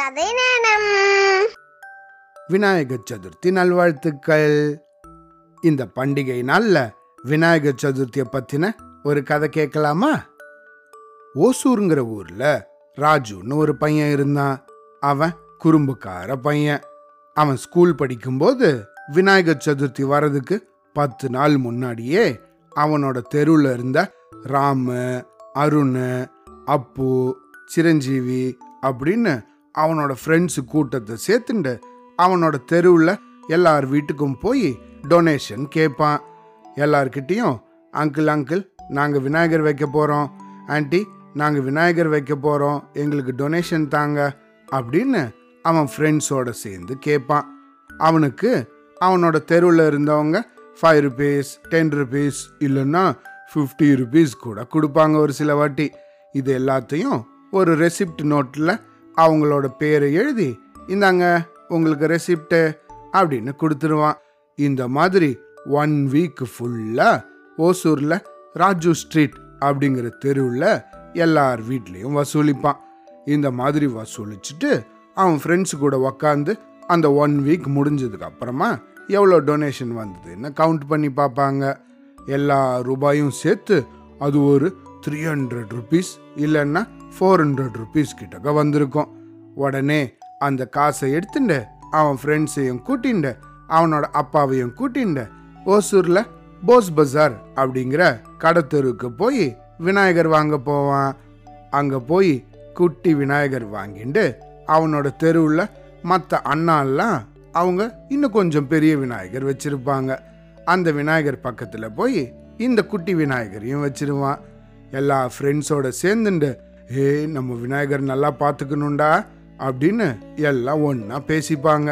கதை நேரம் விநாயகர் சதுர்த்தி நல்வாழ்த்துக்கள். இந்த பண்டிகை நாள்ல விநாயகர் சதுர்த்தியை பத்தின ஒரு கதை கேட்கலாமா? ஓசூருங்கிற ஊர்ல ராஜுன்னு ஒரு பையன் இருந்தான். அவன் குறும்புக்கார பையன். அவன் ஸ்கூல் படிக்கும்போது விநாயகர் சதுர்த்தி வர்றதுக்கு பத்து நாள் முன்னாடியே அவனோட தெருவில் இருந்த ராமு அருண் அப்பு சிரஞ்சீவி அப்படின்னு அவனோட ஃப்ரெண்ட்ஸு கூட்டத்தை சேர்த்துண்டு அவனோட தெருவில் எல்லார் வீட்டுக்கும் போய் டொனேஷன் கேட்பான் எல்லார்கிட்டேயும் அங்கிள் அங்கிள் நாங்கள் விநாயகர் வைக்க போகிறோம் ஆண்டி நாங்கள் விநாயகர் வைக்க போகிறோம் எங்களுக்கு டொனேஷன் தாங்க. அப்படின்னு அவன் ஃப்ரெண்ட்ஸோடு சேர்ந்து கேட்பான் அவனுக்கு அவனோட தெருவில் இருந்தவங்க ஃபைவ் ருபீஸ் டென் ருபீஸ் இல்லைன்னா ஃபிஃப்டி ருபீஸ் கூட கொடுப்பாங்க ஒரு சில வாட்டி. இது எல்லாத்தையும் ஒரு ரெசிப்ட் நோட்டில் அவங்களோட பேரை எழுதி இந்தாங்க உங்களுக்கு ரெசிப்ட்டு அப்படின்னு கொடுத்துருவான். இந்த மாதிரி ஒன் வீக் ஃபுல்லாக ஓசூரில் ராஜு ஸ்ட்ரீட் அப்படிங்கிற தெருவில் எல்லார் வீட்லேயும் வசூலிப்பான். இந்த மாதிரி வசூலிச்சுட்டு அவன் ஃப்ரெண்ட்ஸ் கூட உக்காந்து அந்த ஒன் வீக் முடிஞ்சதுக்கு அப்புறமா எவ்வளோ டொனேஷன் வந்ததுன்னு கவுண்ட் பண்ணி பார்ப்பாங்க. எல்லா ரூபாயும் சேர்த்து அது ஒரு த்ரீ ஹண்ட்ரட் ருபீஸ் இல்லைன்னா ஃபோர் ஹண்ட்ரட் ருபீஸ் கிட்டக்க வந்திருக்கும். உடனே அந்த காசை எடுத்துட்டு அவன் ஃப்ரெண்ட்ஸையும் கூட்டிண்டு அவனோட அப்பாவையும் கூட்டிண்டு ஓசூரில் போஸ் பஜார் அப்படிங்கிற கடத்தெருவுக்கு போய் விநாயகர் வாங்க போவான். அங்கே போய் குட்டி விநாயகர் வாங்கிண்டு அவனோட தெருவில் மற்ற அண்ணாலாம் அவங்க இன்னும் கொஞ்சம் பெரிய விநாயகர் வச்சுருப்பாங்க. அந்த விநாயகர் பக்கத்தில் போய் இந்த குட்டி விநாயகரையும் வச்சிருவான். எல்லா ஃப்ரெண்ட்ஸோட சேர்ந்துண்டு ஏய் நம்ம விநாயகர் நல்லா பார்த்துக்கணும்டா அப்படின்னு எல்லாம் ஒன்றா பேசிப்பாங்க.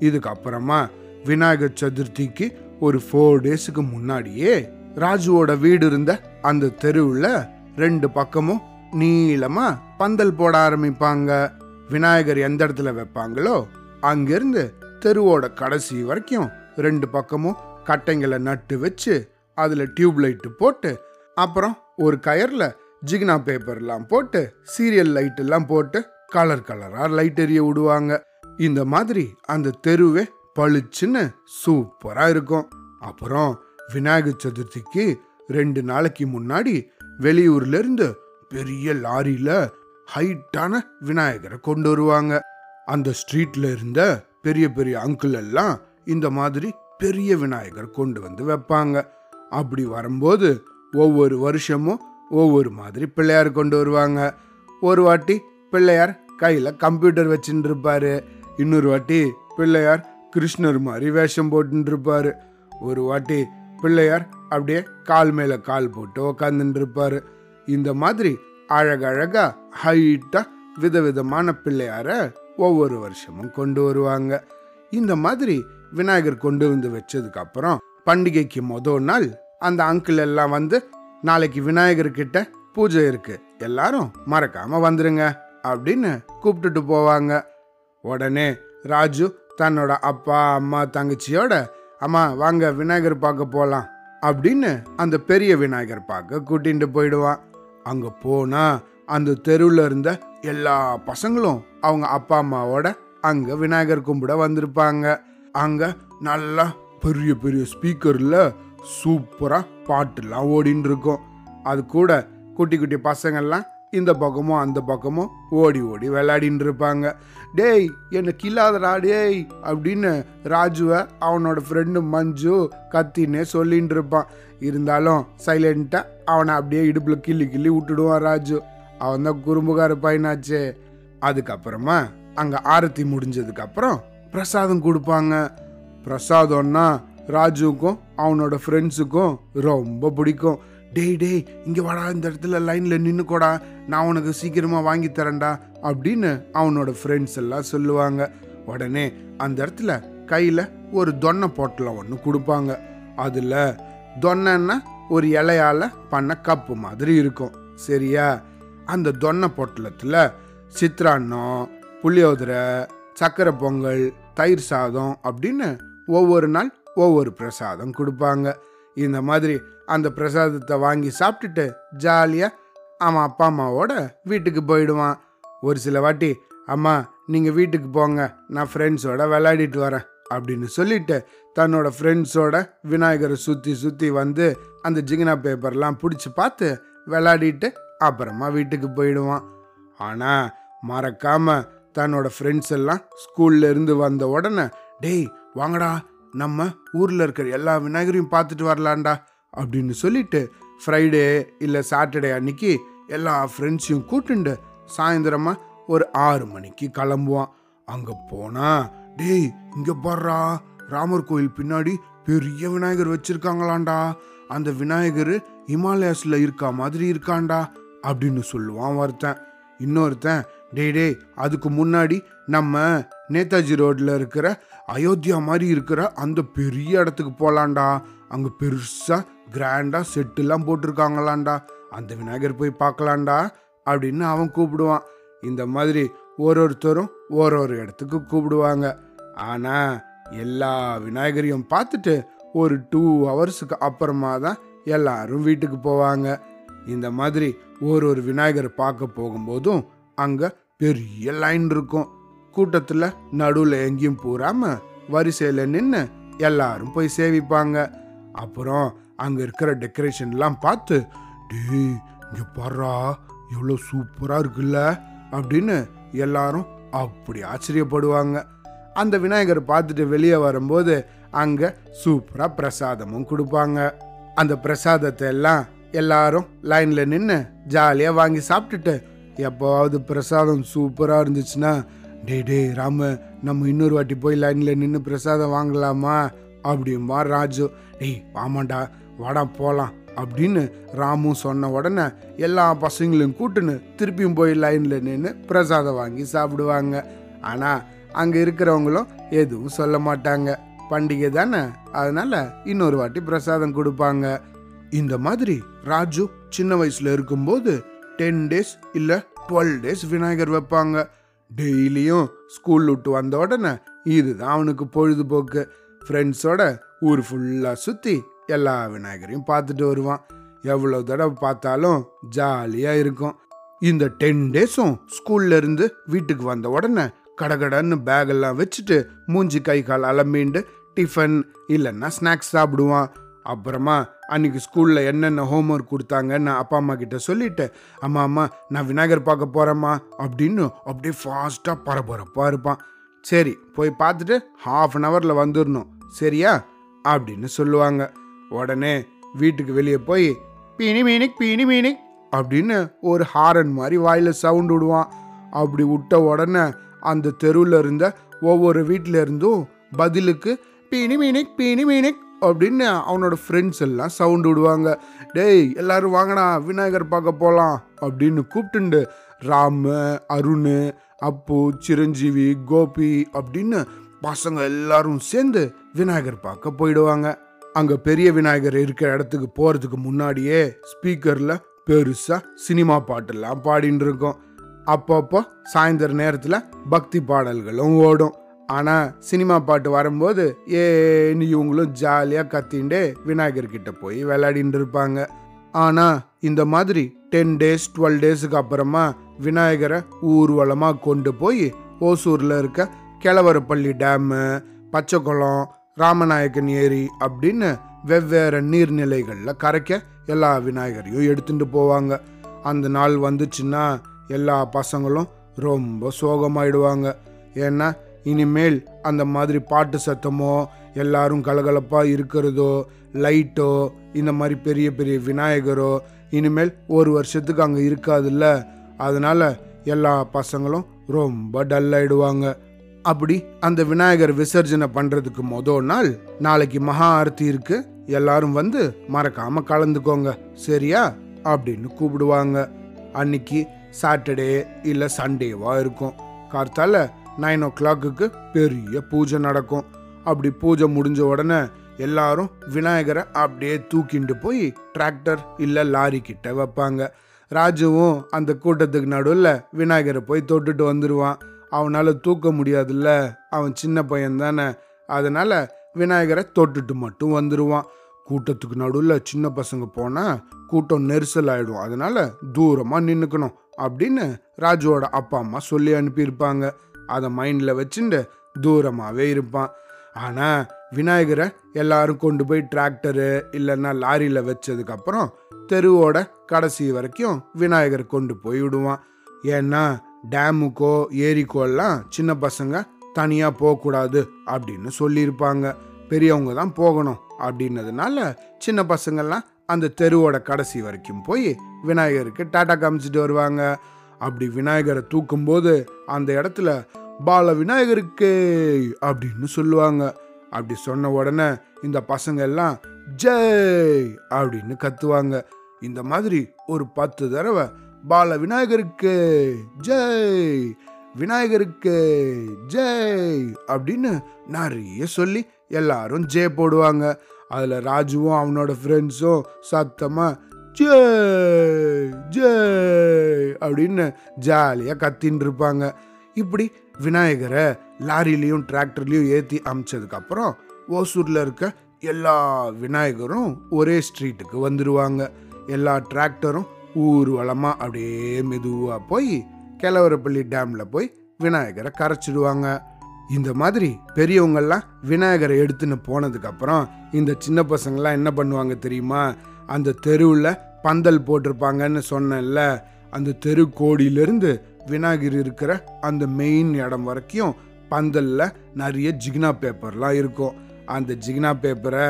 இதுக்கப்புறமா விநாயகர் சதுர்த்திக்கு ஒரு ஃபோர் டேஸுக்கு முன்னாடியே ராஜுவோட வீடு இருந்த அந்த தெருவில் ரெண்டு பக்கமும் நீளமாக பந்தல் போட ஆரம்பிப்பாங்க. விநாயகர் எந்த இடத்துல வைப்பாங்களோ அங்கிருந்து தெருவோட கடைசி வரைக்கும் ரெண்டு பக்கமும் கட்டைங்களை நட்டு வச்சு அதில் டியூப் லைட்டு போட்டு அப்புறம் ஒரு கயரில் ஜிக்னா பேப்பர்லாம் போட்டு சீரியல் லைட் எல்லாம் போட்டு கலர் கலராக லைட் எரிய விடுவாங்க. இந்த மாதிரி அந்த தெருவே பளிச்சுன்னு சூப்பராக இருக்கும். அப்புறம் விநாயகர் சதுர்த்திக்கு ரெண்டு நாளைக்கு முன்னாடி வெளியூர்லேருந்து பெரிய லாரியில் ஹைட்டான விநாயகரை கொண்டு வருவாங்க. அந்த ஸ்ட்ரீட்ல இருந்த பெரிய பெரிய அங்கிள் எல்லாம் இந்த மாதிரி பெரிய விநாயகர் கொண்டு வந்து வைப்பாங்க. அப்படி வரும்போது ஒவ்வொரு வருஷமும் ஒவ்வொரு மாதிரி பிள்ளையார் கொண்டு வருவாங்க. ஒரு வாட்டி பிள்ளையார் கையில் கம்ப்யூட்டர் வச்சுட்டு இருப்பாரு இன்னொரு வாட்டி பிள்ளையார் கிருஷ்ணர் மாதிரி வேஷம் போட்டுட்டு இருப்பாரு ஒரு வாட்டி பிள்ளையார் அப்படியே கால் மேல கால் போட்டு உக்காந்துட்டு இருப்பாரு இந்த மாதிரி அழகழகா ஹைட்டா விதவிதமான பிள்ளையார ஒவ்வொரு வருஷமும் கொண்டு வருவாங்க. இந்த மாதிரி விநாயகர் கொண்டு வந்து வச்சதுக்கு அப்புறம் பண்டிகைக்கு மொதல் நாள் அந்த அங்கிள் எல்லாம் வந்து நாளைக்கு விநாயகர் கிட்ட பூஜை இருக்கு. எல்லாரும் மறக்காம வந்துருங்க அப்படின்னு கூப்பிட்டுட்டு போவாங்க. உடனே ராஜு தன்னோட அப்பா அம்மா தங்கச்சியோட அம்மா வாங்க விநாயகர் பார்க்க போகலாம் அப்படின்னு அந்த பெரிய விநாயகர் பார்க்க கூட்டிகிட்டு போயிடுவான். அங்கே போனால் அந்த தெருவில் இருந்த எல்லா பசங்களும் அவங்க அப்பா அம்மாவோட அங்கே விநாயகர் கும்பிட வந்திருப்பாங்க. அங்கே நல்லா பெரிய பெரிய ஸ்பீக்கரில் சூப்பராக பாட்டுலாம் ஓடின்னு இருக்கும் அது கூட குட்டி குட்டி பசங்கள்லாம் இந்த பக்கமும் அந்த பக்கமும் ஓடி ஓடி விளையாடின்னு இருப்பாங்க டேய் என்ன கில்லாதடா டேய் அப்படின்னு ராஜுவை அவனோட ஃப்ரெண்டு மஞ்சு கத்தின்னு சொல்லின்னு இருப்பான் இருந்தாலும் சைலண்ட்டாக அவனை அப்படியே இடுப்பில் கிள்ளி கிள்ளி விட்டுடுவான் ராஜு. அவன் தான் குறும்புகார பையனாச்சே. அதுக்கப்புறமா அங்கே ஆரத்தி முடிஞ்சதுக்கப்புறம் பிரசாதம் கொடுப்பாங்க. பிரசாதம்னா ராஜுவுக்கும் அவனோட ஃப்ரெண்ட்ஸுக்கும் ரொம்ப பிடிக்கும். டேய் டேய் இங்கே வாடா இந்த இடத்துல லைனில் நின்றுக்கோடா நான் உனக்கு சீக்கிரமாக வாங்கி தரேன்டா அப்படின்னு அவனோட ஃப்ரெண்ட்ஸ் எல்லாம் சொல்லுவாங்க. உடனே அந்த இடத்துல கையில் ஒரு தொன்னை பொட்டலம் ஒன்று கொடுப்பாங்க. அதில் தொன்னைன்னா ஒரு இலையால் பண்ண கப்பு மாதிரி இருக்கும். சரியா? அந்த தொன்னை பொட்டலத்தில் சித்ரான்னம் புளியோதரை சக்கரை பொங்கல் தயிர் சாதம் அப்படின்னு ஒவ்வொரு நாள் ஒவ்வொரு பிரசாதம் கொடுப்பாங்க. இந்த மாதிரி அந்த பிரசாதத்தை வாங்கி சாப்பிட்டுட்டு ஜாலியாக அவன் அப்பா அம்மாவோட வீட்டுக்கு போயிடுவான். ஒரு சில வாட்டி அம்மா நீங்கள் வீட்டுக்கு போங்க நான் ஃப்ரெண்ட்ஸோட விளையாடிட்டு வரேன் அப்படின்னு சொல்லிட்டு தன்னோட ஃப்ரெண்ட்ஸோட விநாயகரை சுற்றி சுற்றி வந்து அந்த ஜிகினா பேப்பர்லாம் பிடிச்சி பார்த்து விளையாடிட்டு அப்புறமா வீட்டுக்கு போயிடுவான். ஆனால் மறக்காமல் தன்னோட ஃப்ரெண்ட்ஸ் எல்லாம் ஸ்கூல்லேருந்து வந்த உடனே டேய் வாங்கடா நம்ம ஊரில் இருக்கிற எல்லா விநாயகரையும் பார்த்துட்டு வரலாம்டா அப்படின்னு சொல்லிட்டு ஃப்ரைடே இல்லை சாட்டர்டே அன்னைக்கு எல்லா ஃப்ரெண்ட்ஸையும் கூட்டுண்டு சாயந்தரமாக ஒரு ஆறு மணிக்கு கிளம்புவான். அங்கே போனால் டேய் இங்கே பாடுறா ராமர் கோயில் பின்னாடி பெரிய விநாயகர் வச்சுருக்காங்களாண்டா. அந்த விநாயகர் ஹிமாலயாஸில் இருக்கா மாதிரி இருக்காண்டா அப்படின்னு சொல்லுவான் ஒருத்தன். இன்னொருத்தன் டேய் டேய் அதுக்கு முன்னாடி நம்ம நேதாஜி ரோட்ல இருக்கிற அயோத்தியா மாதிரி இருக்கிற அந்த பெரிய இடத்துக்கு போகலாண்டா அங்கே பெருசாக கிராண்டாக செட்டுலாம் போட்டிருக்காங்களாண்டா. அந்த விநாயகர் போய் பார்க்கலாம்டா அப்படின்னு அவன் கூப்பிடுவான். இந்த மாதிரி ஒரு ஒருத்தரும் ஒரு ஒரு இடத்துக்கு கூப்பிடுவாங்க. ஆனால் எல்லா விநாயகரையும் பார்த்துட்டு ஒரு டூ ஹவர்ஸுக்கு அப்புறமா தான் எல்லாரும் வீட்டுக்கு போவாங்க. இந்த மாதிரி ஒரு ஒரு விநாயகர் பார்க்க போகும்போதும் அங்கே பெரிய லைன் இருக்கும். கூட்டத்தில் நடுவில் எங்கேயும் பூராம வரிசையில் நின்று எல்லாரும் போய் சேவிப்பாங்க. அப்புறம் அங்கே இருக்கிற டெக்கரேஷன்லாம் பார்த்து டேய் இங்கே பாரா எவ்வளோ சூப்பராக இருக்குல்ல? அப்படின்னு எல்லாரும் அப்படி ஆச்சரியப்படுவாங்க. அந்த விநாயகர் பார்த்துட்டு வெளியே வரும்போது அங்கே சூப்பராக பிரசாதமும் கொடுப்பாங்க. அந்த பிரசாதத்தை எல்லாம் எல்லாரும் லைனில் நின்று ஜாலியாக வாங்கி சாப்பிட்டுட்டு எப்போவாவது பிரசாதம் சூப்பராக இருந்துச்சுன்னா டேய் டேய் ராம நம்ம இன்னொரு வாட்டி போய் லைனில் நின்று பிரசாதம் வாங்கலாமா? அப்படிம்பா ராஜு. டேய் வாமாண்டா வாடா போகலாம் அப்படின்னு ராமு சொன்ன உடனே எல்லா பசங்களையும் கூட்டுன்னு திருப்பியும் போய் லைனில் நின்று பிரசாதம் வாங்கி சாப்பிடுவாங்க. ஆனால் அங்கே இருக்கிறவங்களும் எதுவும் சொல்ல மாட்டாங்க. பண்டிகை தானே அதனால் இன்னொரு வாட்டி பிரசாதம் கொடுப்பாங்க. இந்த மாதிரி ராஜு சின்ன வயசில் இருக்கும்போது டென் டேஸ் இல்லை டுவெல் டேஸ் விநாயகர் வைப்பாங்க. டெய்லியும் ஸ்கூல் விட்டு வந்த உடனே இதுதான் அவனுக்கு பொழுதுபோக்கு. ஃப்ரெண்ட்ஸோட ஊர் ஃபுல்லாக சுற்றி எல்லா விநாயகரையும் பார்த்துட்டு வருவான். எவ்வளோ தடவை பார்த்தாலும் ஜாலியாக இருக்கும். இந்த டென் டேஸும் ஸ்கூல்ல இருந்து வீட்டுக்கு வந்த உடனே கடகடன்னு பேகெல்லாம் வச்சுட்டு மூஞ்சி கை கால் அலம்பிண்டு டிஃபன் இல்லைன்னா ஸ்நாக்ஸ் சாப்பிடுவான். அப்புறமா அன்னைக்கு ஸ்கூலில் என்னென்ன ஹோம்ஒர்க் கொடுத்தாங்கன்னு அப்பா அம்மா கிட்ட சொல்லிட்டேன். அம்மா அம்மா நான் விநாயகர் பார்க்க போகிறேம்மா அப்படின்னு அப்படியே ஃபாஸ்ட்டாக பரபரப்பாக இருப்பான். சரி போய் பார்த்துட்டு ஹாஃப் அன் ஹவரில் வந்துடணும் சரியா? அப்படின்னு சொல்லுவாங்க. உடனே வீட்டுக்கு வெளியே போய் பீனி மீனிக் பீனி மீனிக் அப்படின்னு ஒரு ஹாரன் மாதிரி வாயில் சவுண்ட் விடுவான். அப்படி விட்ட உடனே அந்த தெருவில் இருந்த ஒவ்வொரு வீட்டில இருந்தும் பதிலுக்கு பீனி மீனிக் பீனி மீனிக் அப்படின்னு அவனோட ஃப்ரெண்ட்ஸ் எல்லாம் சவுண்டு விடுவாங்க. டேய் எல்லாரும் வாங்கடா விநாயகர் பார்க்க போகலாம் அப்படின்னு கூப்பிட்டுண்டு. ராமு அருண் அப்பு சிரஞ்சீவி கோபி அப்படின்னு பசங்க எல்லாரும் சேர்ந்து விநாயகர் பார்க்க போயிடுவாங்க. அங்கே பெரிய விநாயகர் இருக்கிற இடத்துக்கு போகிறதுக்கு முன்னாடியே ஸ்பீக்கரில் பெருசாக சினிமா பாட்டெல்லாம் பாடின்னு இருக்கோம் அப்பப்போ சாயந்தர நேரத்தில் பக்தி பாடல்களும் ஓடும். ஆனா சினிமா பாட்டு வரும்போது ஏன்னு இவங்களும் ஜாலியா கத்திண்டே விநாயகர் கிட்ட போய் விளையாடிட்டு இருப்பாங்க. ஆனா இந்த மாதிரி டென் டேஸ் டுவெல் டேஸுக்கு அப்புறமா விநாயகரை ஊர்வலமா கொண்டு போய் ஓசூர்ல இருக்க கிழவரப்பள்ளி டேமு பச்சைக்குளம் ராமநாயக்கன் ஏரி அப்படின்னு வெவ்வேறு நீர்நிலைகளில் கரைக்க எல்லா விநாயகரையும் எடுத்துட்டு போவாங்க. அந்த நாள் வந்துச்சுன்னா எல்லா பசங்களும் ரொம்ப சோகமாயிடுவாங்க. ஏன்னா இனிமேல் அந்த மாதிரி பாட்டு சத்தமோ எல்லாரும் கலகலப்பாக இருக்கிறதோ லைட்டோ இந்த மாதிரி பெரிய பெரிய விநாயகரோ இனிமேல் ஒரு வருஷத்துக்கு அங்கே இருக்காதுல்ல. அதனால் எல்லா பசங்களும் ரொம்ப டல்லாயிடுவாங்க அப்படி அந்த விநாயகர் விசர்ஜனை பண்ணுறதுக்கு மொதல் நாள் நாளைக்கு மகா ஆர்த்தி இருக்கு. எல்லாரும் வந்து மறக்காமல் கலந்துக்கோங்க. சரியா? அப்படின்னு கூப்பிடுவாங்க. அன்னைக்கு சாட்டர்டே இல்லை சண்டேவா இருக்கும். கார்த்தால நைன் ஓ கிளாக்குக்கு பெரிய பூஜை நடக்கும். அப்படி பூஜை முடிஞ்ச உடனே எல்லாரும் விநாயகரை அப்படியே தூக்கிண்டு போய் டிராக்டர் இல்லை லாரி கிட்ட வைப்பாங்க. ராஜுவும் அந்த கூட்டத்துக்கு நடுவில் விநாயகரை போய் தொட்டுட்டு வந்துடுவான் அவனால் தூக்க முடியாதுல்ல. அவன் சின்ன பையன் தானே. அதனால் விநாயகரை தொட்டுட்டு மட்டும் வந்துடுவான் கூட்டத்துக்கு நடுவில் சின்ன பசங்க போனால் கூட்டம் நெரிசல் ஆகிடும் அதனால் தூரமாக நின்றுக்கணும் அப்படின்னு ராஜுவோட அப்பா அம்மா சொல்லி அனுப்பியிருப்பாங்க. அதை மைண்டில் வச்சுட்டு தூரமாகவே இருப்பான். ஆனால் விநாயகரை எல்லாரும் கொண்டு போய் டிராக்டரு இல்லைன்னா லாரியில் வச்சதுக்கப்புறம் தெருவோட கடைசி வரைக்கும் விநாயகர் கொண்டு போய் விடுவான். ஏன்னா டேமுக்கோ ஏரிக்கோ எல்லாம் சின்ன பசங்க தனியாக போகக்கூடாது அப்படின்னு சொல்லியிருப்பாங்க. பெரியவங்க தான் போகணும் அப்படின்னதுனால சின்ன பசங்கள்லாம் அந்த தெருவோட கடைசி வரைக்கும் போய் விநாயகருக்கு டாட்டா காமிச்சிட்டு வருவாங்க. அப்படி விநாயகரை தூக்கும்போது அந்த இடத்துல பால விநாயகருக்கு அப்படின்னு சொல்லுவாங்க. அப்படி சொன்ன உடனே இந்த பசங்க எல்லாம் ஜெய் அப்படின்னு கத்துவாங்க. இந்த மாதிரி ஒரு பத்து தடவை பால விநாயகருக்கு ஜெய் விநாயகருக்கு ஜெய் அப்படின்னு நிறைய சொல்லி எல்லாரும் ஜெய் போடுவாங்க. அதில் ராஜுவும் அவனோட ஃப்ரெண்ட்ஸும் சத்தமாக ஜே ஜே அப்படின்னு ஜாலியாக கத்தின்னு இருப்பாங்க இப்படி விநாயகரை லாரிலையும் டிராக்டர்லேயும் ஏற்றி அமிச்சதுக்கப்புறம் ஓசூரில் இருக்க எல்லா விநாயகரும் ஒரே ஸ்ட்ரீட்டுக்கு வந்துடுவாங்க எல்லா டிராக்டரும் ஊர்வலமாக அப்படியே மெதுவாக போய் கிழவரப்பள்ளி டேமில் போய் விநாயகரை கரைச்சிடுவாங்க. இந்த மாதிரி பெரியவங்கள்லாம் விநாயகரை எடுத்துன்னு போனதுக்கப்புறம் இந்த சின்ன பசங்கள்லாம் என்ன பண்ணுவாங்க தெரியுமா? அந்த தெருவில் பந்தல் போட்டிருப்பாங்கன்னு சொன்னேன்ல அந்த தெருக்கோடியிலிருந்து விநாயகர் இருக்கிற அந்த மெயின் இடம் வரைக்கும் பந்தலில் நிறைய ஜிக்னா பேப்பர்லாம் இருக்கும். அந்த ஜிகினா பேப்பரை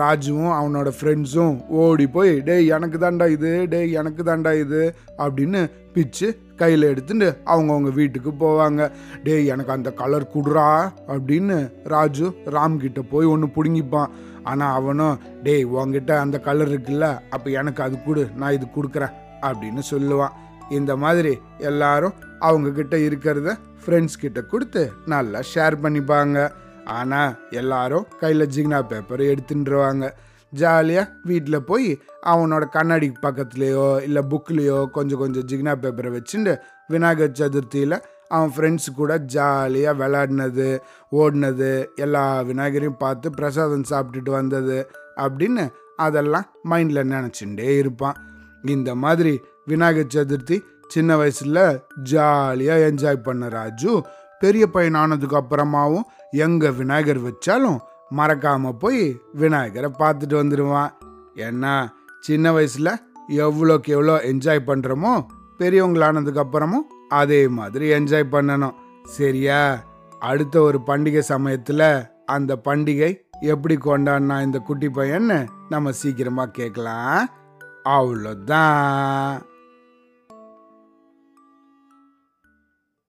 ராஜுவும் அவனோட ஃப்ரெண்ட்ஸும் ஓடி போய் டேய் எனக்கு தாண்டா இது டேய் எனக்கு தாண்டா இது அப்படின்னு பிச்சு கையில் எடுத்துட்டு அவங்கவுங்க வீட்டுக்கு போவாங்க. டேய் எனக்கு அந்த கலர் குடுறா அப்படின்னு ராஜு ராம்கிட்ட போய் ஒன்று பிடுங்கிப்பான். ஆனால் அவனும் டேய் உங்ககிட்ட அந்த கலர் இருக்குல்ல அப்போ எனக்கு அது கொடு நான் இது கொடுக்குறேன் அப்படின்னு சொல்லுவான். இந்த மாதிரி எல்லாரும் அவங்கக்கிட்ட இருக்கிறத ஃப்ரெண்ட்ஸ் கிட்ட கொடுத்து நல்லா ஷேர் பண்ணிப்பாங்க. ஆனால் எல்லாரும் கையில் ஜிக்னா பேப்பர் எடுத்துட்டுருவாங்க ஜாலியாக வீட்டில் போய் அவனோட கண்ணாடி பக்கத்துலேயோ இல்லை புக்லேயோ கொஞ்சம் கொஞ்சம் ஜிக்னா பேப்பரை வச்சுட்டு விநாயகர் சதுர்த்தியில் அவன் ஃப்ரெண்ட்ஸ் கூட ஜாலியாக விளாடினது ஓடினது எல்லா விநாயகரையும் பார்த்து பிரசாதம் சாப்பிட்டுட்டு வந்தது அப்படின்னு அதெல்லாம் மைண்டில் நினச்சிட்டே இருப்பான். இந்த மாதிரி விநாயகர் சதுர்த்தி சின்ன வயசில் ஜாலியாக என்ஜாய் பண்ண ராஜு பெரிய பையன் ஆனதுக்கு அப்புறமாவும் எங்கே விநாயகர் வச்சாலும் மறக்காம போய் விநாயகரை பார்த்துட்டு வந்துடுவான் ஏன்னா சின்ன வயசில் எவ்வளோக்கு எவ்வளோ என்ஜாய் பண்ணுறோமோ பெரியவங்களானதுக்கு அப்புறமும் அதே மாதிரி என்ஜாய் பண்ணணும். சரியா? அடுத்த ஒரு பண்டிகை சமயத்தில் அந்த பண்டிகை எப்படி கொண்டாடினா இந்த குட்டி பையன்னு நம்ம சீக்கிரமாக கேட்கலாம். அவ்வளோதான்.